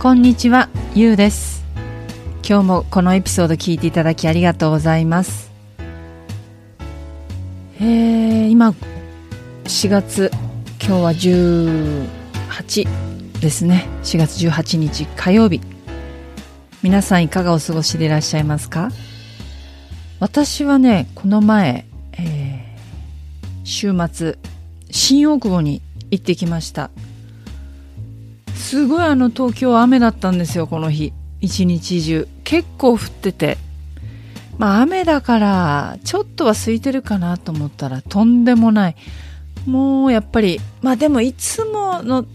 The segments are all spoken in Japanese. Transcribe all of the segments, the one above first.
こんにちは、ゆうです。今日もこのエピソード聞いていただきありがとうございます。えー、今、4月、今日は18ですね。4月18日火曜日。皆さんいかがお過ごしでいらっしゃいますか？私はね、この前、えー週末、新大久保に行ってきました。すごいあの東京雨だったんですよこの日。一日中。結構降ってて。まあ雨だからちょっとは空いてるかなと思ったらとんでもない。もうやっぱりまあでもいつもの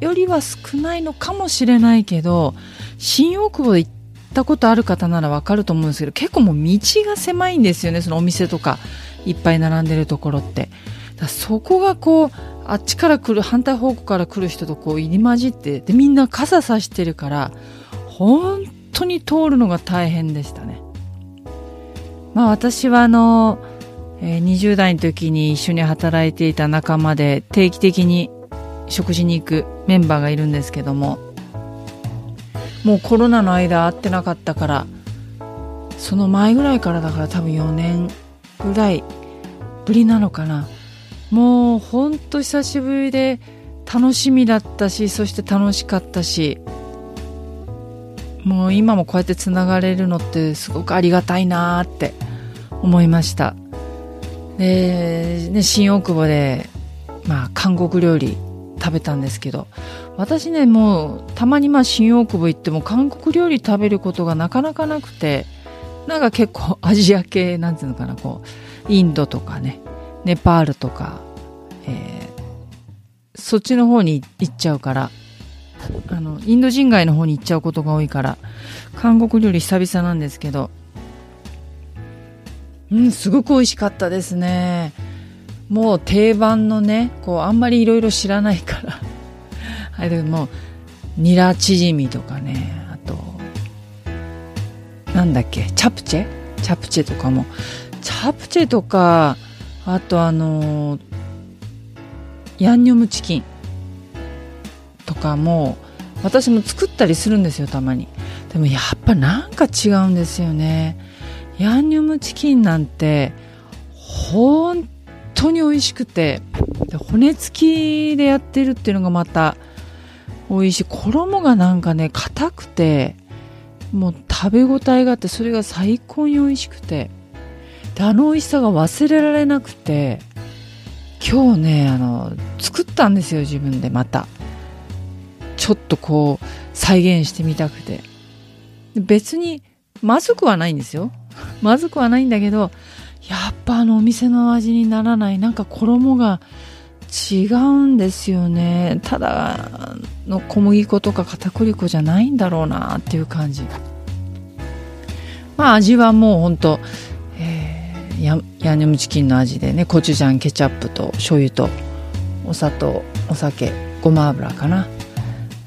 よりは少ないのかもしれないけど新大久保で行ったことある方ならわかると思うんですけど結構もう道が狭いんですよねそのお店とか。いっぱい並んでるところって。だそこがこうあっちから来る反対方向から来る人とこう入り混じってでみんな傘さしてるから本当に通るのが大変でしたね。まあ私はあの、20代の時に一緒に働いていた仲間で定期的に食事に行くメンバーがいるんですけどももうコロナの間会ってなかったからその前ぐらいからだから多分4年ぐらいぶりなのかな。もうほんと久しぶりで楽しみだったしそして楽しかったしもう今もこうやってつながれるのってすごくありがたいなーって思いました。で、ね、新大久保で、まあ、韓国料理食べたんですけど私ねもうたまにまあ新大久保行っても韓国料理食べることがなかなかなくてなんか結構アジア系なんていうのかなこうインドとかねネパールとか、えーそっちの方に行っちゃうからあのインド人街の方に行っちゃうことが多いから韓国料理久々なんですけどうんすごく美味しかったですね。もう定番のねこうあんまりいろいろ知らないから。あれでもニラチヂミとかねあとなんだっけチャプチェ？チャプチェとかも。チャプチェとかあとあのヤンニョムチキンとかも私も作ったりするんですよたまに。でもやっぱなんか違うんですよね。ヤンニョムチキンなんて本当に美味しくて。で骨付きでやってるっていうのがまた美味しい。衣がなんかね硬くてもう食べ応えがあってそれが最高に美味しくて。であの美味しさが忘れられなくて今日ねあの作ったんですよ自分でまた。ちょっとこう再現してみたくて。別にまずくはないんですよ。まずくはないんだけどやっぱあのお店の味にならない。なんか衣が違うんですよね。ただの小麦粉とか片栗粉じゃないんだろうなっていう感じまあ味はもうほんと、ヤンニョムチキンの味でねコチュジャンケチャップと醤油とお砂糖お酒ごま油かな。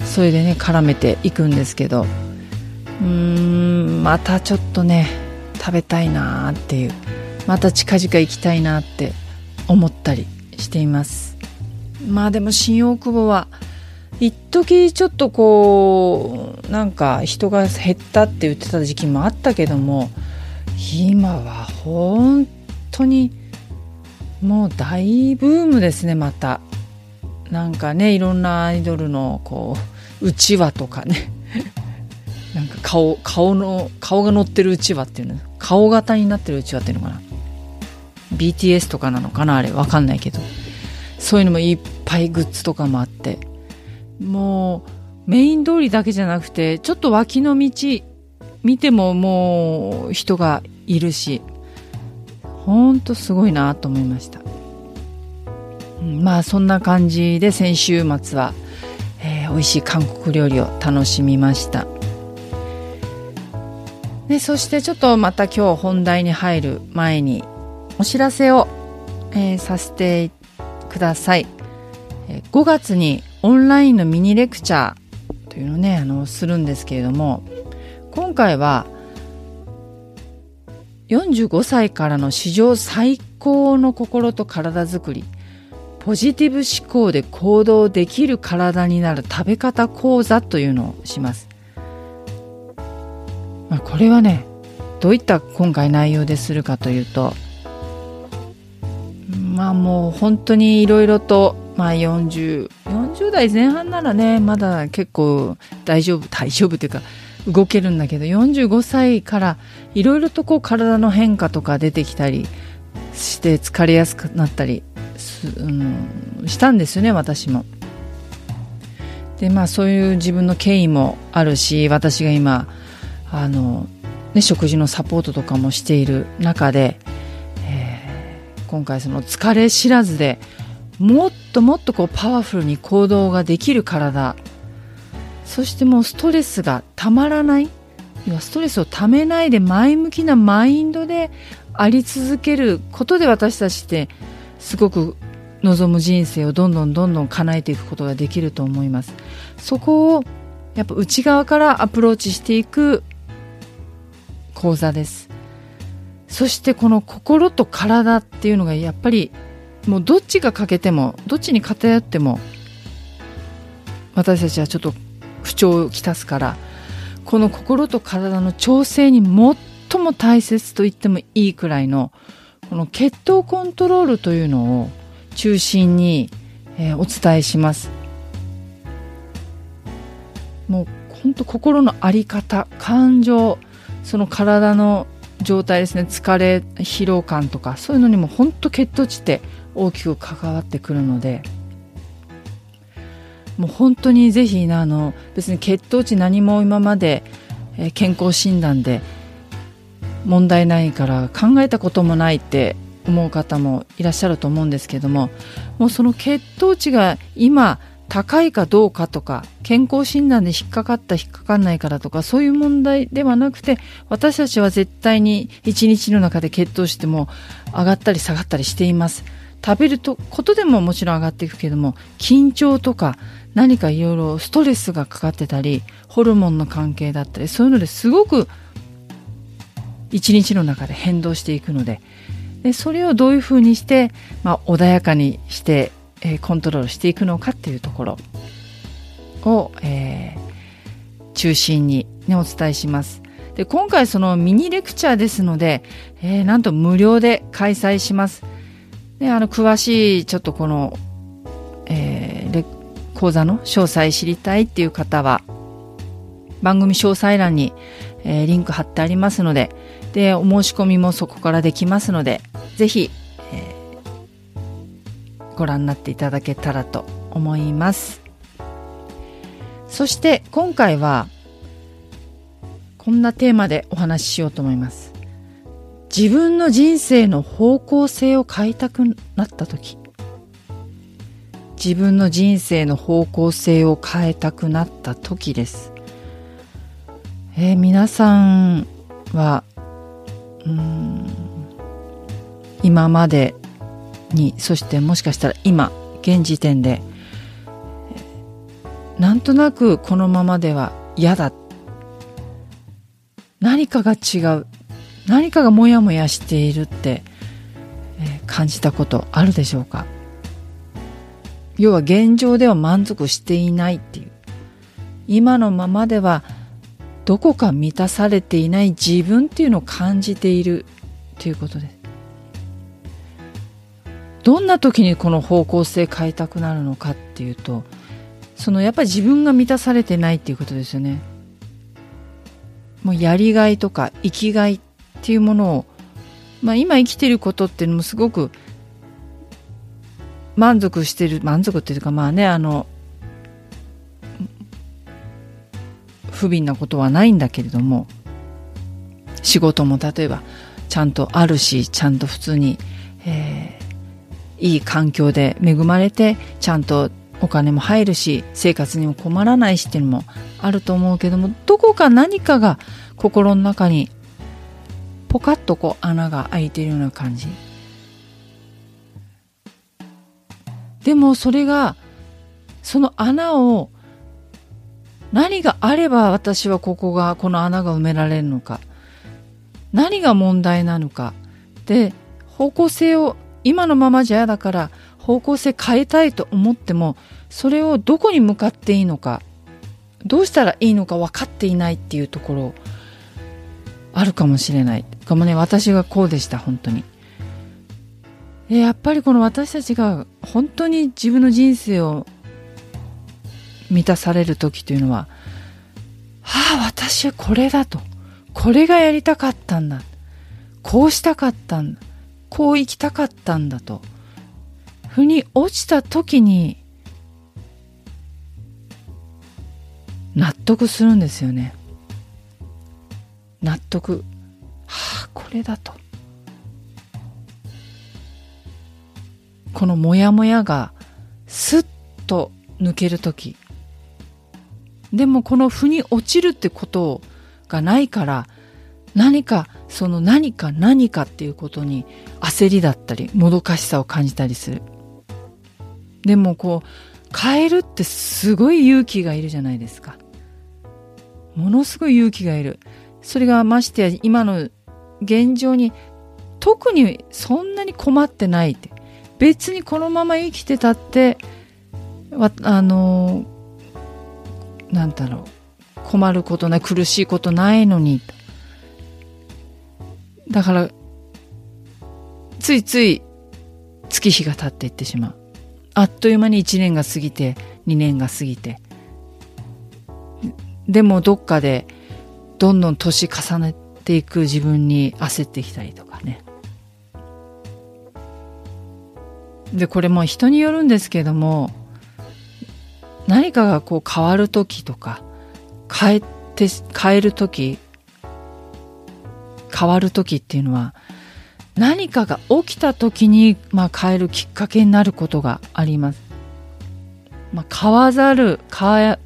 それでね絡めていくんですけどうーんまたちょっとね食べたいなーっていうまた近々行きたいなって思ったりしています。まあでも新大久保は一時ちょっとこうなんか人が減ったって言ってた時期もあったけども今は本当にもう大ブームですねまた。なんかねいろんなアイドルのこううちわとかね。なんか顔顔の顔が乗ってるうちわっていうの。顔型になってるうちわっていうのかな。BTS とかなのかなあれ。わかんないけど。そういうのもいっぱいグッズとかもあって。もうメイン通りだけじゃなくてちょっと脇の道見てももう人がいるしほんとすごいなと思いました、まあそんな感じで先週末は、えー、美味しい韓国料理を楽しみました。でそしてちょっとまた今日本題に入る前にお知らせを、えー、させてください。5月にオンラインのミニレクチャーというのをねあのするんですけれども今回は45歳からの史上最高の心と体づくり。ポジティブ思考で行動できる体になる食べ方講座というのをします、まあ、これはねどういった今回内容でするかというとまあもう本当にいろいろとまあ40、40代前半ならね、まだ結構大丈夫、大丈夫というか、動けるんだけど、45歳からいろいろとこう体の変化とか出てきたりして疲れやすくなったりうん、したんですよね、私も。で、まあそういう自分の経緯もあるし、私が今、あの、ね、食事のサポートとかもしている中で、えー、今回その疲れ知らずでもっともっとこうパワフルに行動ができる体そしてもうストレスがたまらない。ストレスをためないで前向きなマインドであり続けることで私たちってすごく望む人生をどんどんどんどん叶えていくことができると思います。そこをやっぱ内側からアプローチしていく講座です。そしてこの心と体っていうのがやっぱりもうどっちが欠けてもどっちに偏っても私たちはちょっと不調をきたすからこの心と体の調整に最も大切と言ってもいいくらいのこの血糖コントロールというのを中心に、えー、お伝えします。もう本当心の在り方感情その体の状態ですね疲れ疲労感とかそういうのにも本当血糖値って大きく関わってくるのでもう本当にぜひあの別に血糖値何も今まで、え健康診断で問題ないから考えたこともないって思う方もいらっしゃると思うんですけどももうその血糖値が今高いかどうかとか健康診断で引っかかった引っかかんないからとかそういう問題ではなくて私たちは絶対に一日の中で血糖値っても上がったり下がったりしています。食べるとことでももちろん上がっていくけども緊張とか何かいろいろストレスがかかってたりホルモンの関係だったりそういうのですごく一日の中で変動していくのででそれをどういうふうにして、まあ、穏やかにして、え、コントロールしていくのかっていうところを、えー、中心に、ね、お伝えします。で今回そのミニレクチャーですので、えー、なんと無料で開催します。で、あの、詳しい、ちょっとこの、えー、講座の詳細知りたいっていう方は、番組詳細欄に、えー、リンク貼ってありますので、で、お申し込みもそこからできますので、ぜひ、えー、ご覧になっていただけたらと思います。そして今回は、こんなテーマでお話ししようと思います。自分の人生の方向性を変えたくなった時自分の人生の方向性を変えたくなった時です、えー、皆さんはうん今までにそしてもしかしたら今現時点でなんとなくこのままでは嫌だ。何かが違う。何かがモヤモヤしているって、えー、感じたことあるでしょうか？要は現状では満足していないっていう。今のままではどこか満たされていない自分っていうのを感じているということです。どんな時にこの方向性変えたくなるのかっていうとそのやっぱり自分が満たされてないっていうことですよね。もうやりがいとか生きがいっていうものを、まあ、今生きてることっていうのもすごく満足してる満足っていうかまあねあの不憫なことはないんだけれども仕事も例えばちゃんとあるしちゃんと普通に、えー、いい環境で恵まれてちゃんとお金も入るし生活にも困らないしっていうのもあると思うけどもどこか何かが心の中にポカッとこう穴が開いてるような感じ。でもそれがその穴を何があれば私はここがこの穴が埋められるのか。何が問題なのか。で方向性を今のままじゃ嫌だから方向性変えたいと思ってもそれをどこに向かっていいのか。どうしたらいいのか分かっていないっていうところあるかもしれない。かもね私がこうでした本当に。やっぱりこの私たちが本当に自分の人生を満たされる時というのははあ私はこれだと。これがやりたかったんだ。こうしたかったんだ。こう生きたかったんだと。腑に落ちた時に納得するんですよね。納得。はあこれだと。このモヤモヤがスッと抜ける時。でもこの腑に落ちるってことがないから何かその何か何かっていうことに焦りだったりもどかしさを感じたりする。でもこう変えるってすごい勇気がいるじゃないですか。ものすごい勇気がいる。それがましてや今の現状に特にそんなに困ってないって。別にこのまま生きてたってあのなんだろう困ることない苦しいことないのに。だからついつい月日が経っていってしまう。あっという間に1年が過ぎて2年が過ぎて。でもどっかでどんどん年重ねていく自分に焦ってきたりとかね。でこれも人によるんですけども何かがこう変わる時とか変えて変える時変わる時っていうのは何かが起きた時に、まあ、変えるきっかけになることがあります。まあ、変わざる変え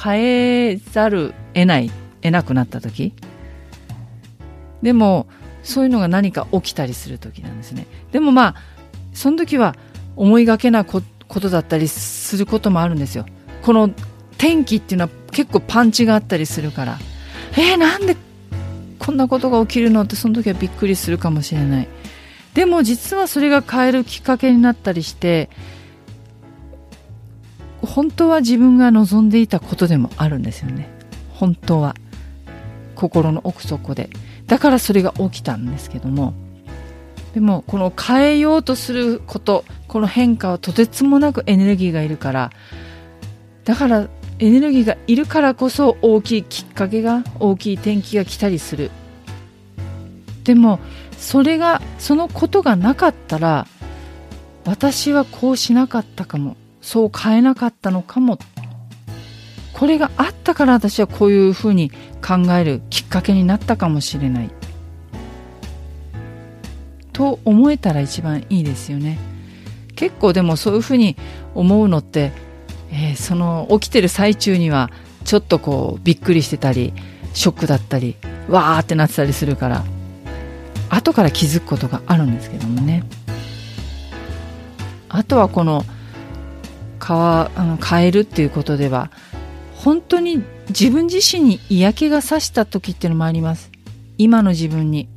変えざる得ない得なくなった時でもそういうのが何か起きたりする時なんですね。でもまあその時は思いがけなことだったりすることもあるんですよ。この天気っていうのは結構パンチがあったりするから、えー、なんでこんなことが起きるのってその時はびっくりするかもしれない。でも実はそれが変えるきっかけになったりして、本当は自分が望んでいたことでもあるんですよね。本当は。心の奥底で。だからそれが起きたんですけども。でもこの変えようとすることこの変化はとてつもなくエネルギーがいるからだからエネルギーがいるからこそ大きいきっかけが大きい転機が来たりする。でもそれがそのことがなかったら私はこうしなかったかもそう変えなかったのかも。これがあったから私はこういうふうに考えるきっかけになったかもしれない。と思えたら一番いいですよね。結構でもそういうふうに思うのって、えー、その起きてる最中にはちょっとこうびっくりしてたりショックだったりわーってなってたりするから後から気づくことがあるんですけどもね。あとはこの変あの変えるっていうことでは本当に自分自身に嫌気がさした時っていうのもあります。今の自分に。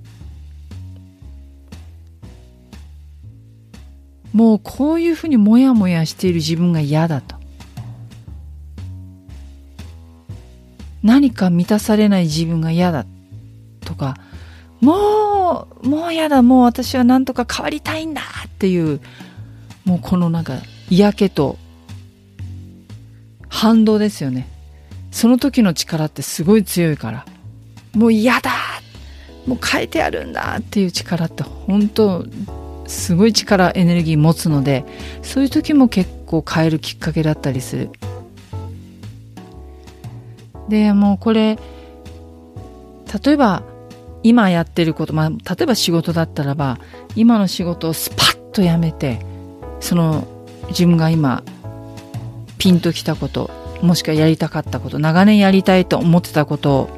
もうこういうふうにモヤモヤしている自分が嫌だと。何か満たされない自分が嫌だとか、もう、もう嫌だ、もう私は何とか変わりたいんだっていう、もうこのなんか嫌気と反動ですよね。その時の力ってすごい強いから、もう嫌だもう変えてやるんだっていう力って本当すごい力エネルギー持つのでそういう時も結構変えるきっかけだったりする。でもうこれ例えば今やってること、まあ、例えば仕事だったらば今の仕事をスパッとやめてその自分が今ピンときたこともしくはやりたかったこと長年やりたいと思ってたことを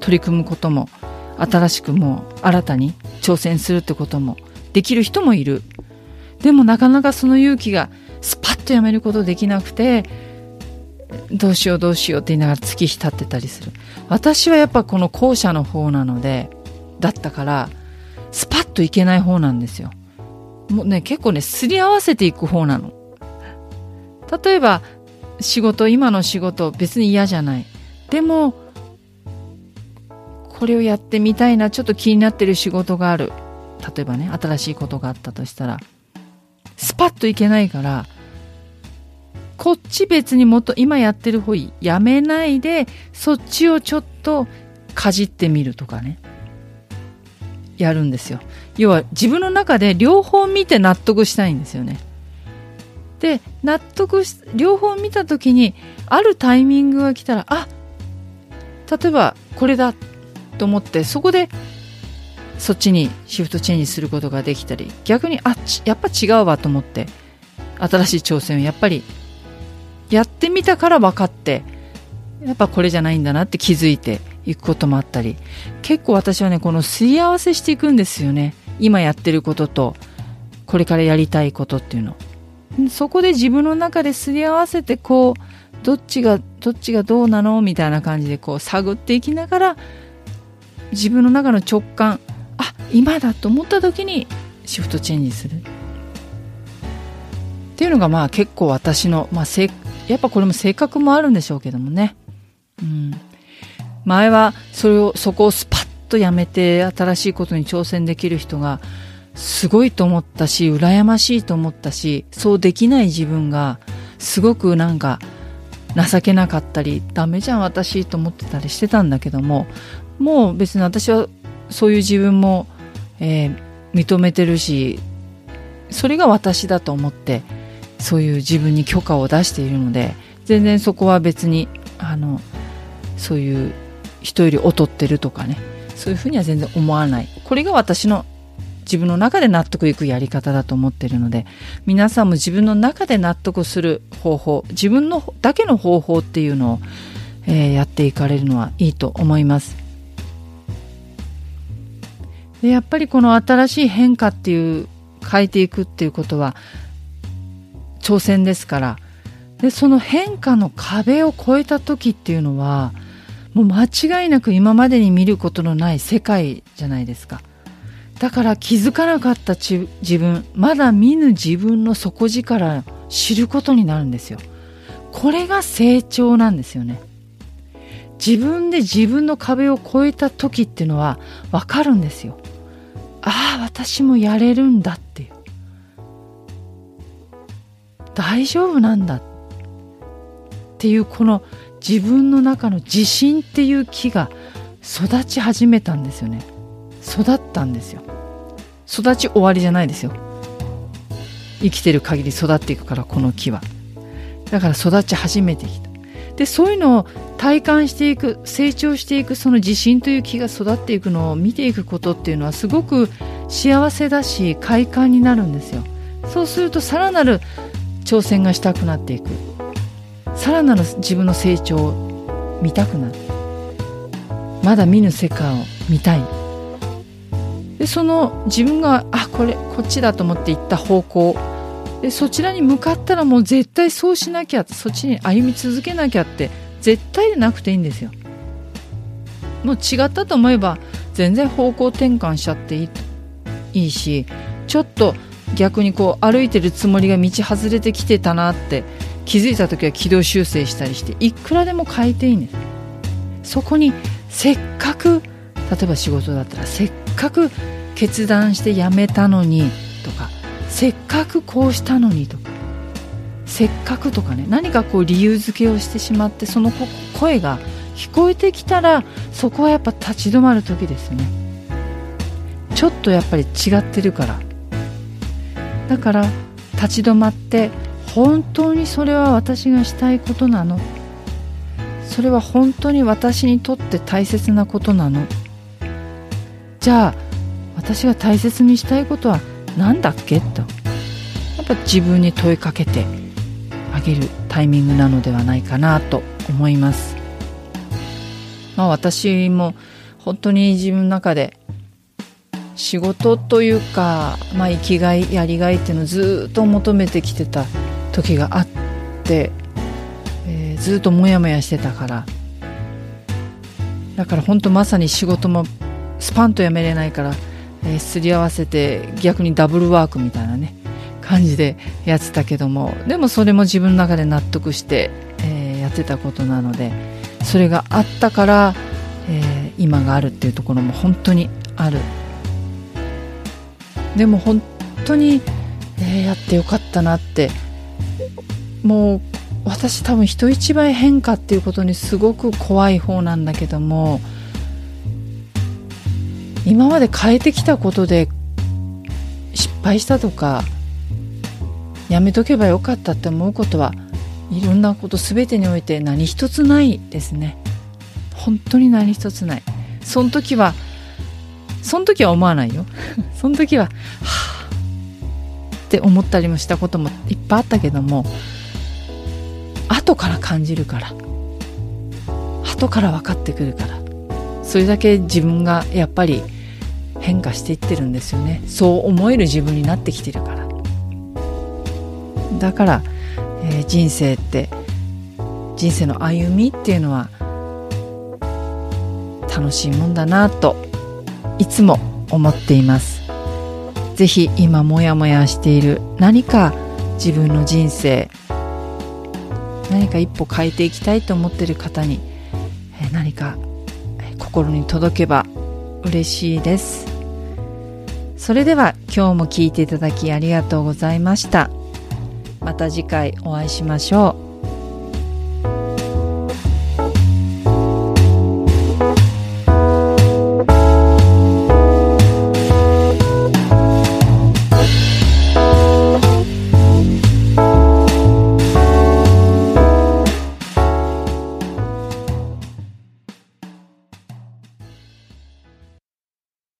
取り組むことも新しくもう新たに挑戦するってこともできる人もいる。でもなかなかその勇気がスパッとやめることできなくてどうしようどうしようって言いながら月日経ってたりする。私はやっぱこの後者の方なのでだったからスパッといけない方なんですよ。もうね結構ねすり合わせていく方なの。例えば仕事今の仕事別に嫌じゃない。でもこれをやってみたいなちょっと気になってる仕事がある。例えばね新しいことがあったとしたらスパッといけないからこっち別にもっと今やってる方やめないでそっちをちょっとかじってみるとかね。やるんですよ。要は自分の中で両方見て納得したいんですよね。で納得し両方見た時にあるタイミングが来たらあ例えばこれだと思ってそこでそっちにシフトチェンジすることができたり逆にあっやっぱ違うわと思って新しい挑戦をやっぱりやってみたから分かってやっぱこれじゃないんだなって気づいていくこともあったり結構私はねこのすり合わせしていくんですよね。今やってることとこれからやりたいことっていうの。そこで自分の中ですり合わせてこうどっちがどっちがどうなのみたいな感じでこう探っていきながら自分の中の直感今だと思った時にシフトチェンジする。っていうのがまあ結構私の、まあ、せやっぱこれも性格もあるんでしょうけどもね、うん、前はそれをそこをスパッとやめて新しいことに挑戦できる人がすごいと思ったし羨ましいと思ったしそうできない自分がすごくなんか情けなかったりダメじゃん私と思ってたりしてたんだけどももう別に私はそういう自分も、えー、認めてるしそれが私だと思ってそういう自分に許可を出しているので全然そこは別にあのそういう人より劣ってるとかねそういうふうには全然思わない。これが私の自分の中で納得いくやり方だと思ってるので皆さんも自分の中で納得する方法自分のだけの方法っていうのを、えー、やっていかれるのはいいと思います。でやっぱりこの新しい変化っていう変えていくっていうことは挑戦ですから。でその変化の壁を越えた時っていうのはもう間違いなく今までに見ることのない世界じゃないですか。だから気づかなかった自分まだ見ぬ自分の底力知ることになるんですよ。これが成長なんですよね。自分で自分の壁を越えた時っていうのは分かるんですよ。ああ私もやれるんだっていう。大丈夫なんだっていうこの自分の中の自信っていう木が育ち始めたんですよね。育ったんですよ。育ち終わりじゃないですよ。生きてる限り育っていくからこの木は。だから育ち始めてきた。でそういうのを体感していく成長していくその自信という木が育っていくのを見ていくことっていうのはすごく幸せだし快感になるんですよ。そうするとさらなる挑戦がしたくなっていく。さらなる自分の成長を見たくなる。まだ見ぬ世界を見たい。でその自分があこれこっちだと思って行った方向。でそちらに向かったらもう絶対そうしなきゃそっちに歩み続けなきゃって絶対でなくていいんですよ。もう違ったと思えば全然方向転換しちゃっていいいいしちょっと逆にこう歩いてるつもりが道外れてきてたなって気づいた時は軌道修正したりしていくらでも変えていいんです。そこにせっかく例えば仕事だったらせっかく決断して辞めたのにとかせっかくこうしたのにとかせっかくとかね何かこう理由付けをしてしまってその声が聞こえてきたらそこはやっぱ立ち止まる時ですね。ちょっとやっぱり違ってるから。だから立ち止まって本当にそれは私がしたいことなの。それは本当に私にとって大切なことなの。じゃあ私が大切にしたいことは何だっけ？と。やっぱ自分に問いかけて。あげるタイミングなのではないかなと思います。まあ、私も本当に自分の中で仕事というか、まあ、生きがいやりがいっていうのをずっと求めてきてた時があって、えー、ずっとモヤモヤしてたからだから本当まさに仕事もスパンとやめれないから、えー、すり合わせて逆にダブルワークみたいなね感じでやってたけどもでもそれも自分の中で納得して、えー、やってたことなのでそれがあったから、えー、今があるっていうところも本当にある。でも本当に、えー、やってよかったなって。もう私多分人一倍変化っていうことにすごく怖い方なんだけども今まで変えてきたことで失敗したとかやめとけばよかったって思うことはいろんなこと全てにおいて何一つないですね。本当に何一つない。その時はその時は思わないよ。その時ははあって思ったりもしたこともいっぱいあったけども後から感じるから。後から分かってくるから。それだけ自分がやっぱり変化していってるんですよね。そう思える自分になってきてるから。だから、えー、人生って人生の歩みっていうのは楽しいもんだなといつも思っています。是非今モヤモヤしている何か自分の人生何か一歩変えていきたいと思っている方に何か心に届けば嬉しいです。それでは今日も聞いていただきありがとうございました。また次回お会いしましょう。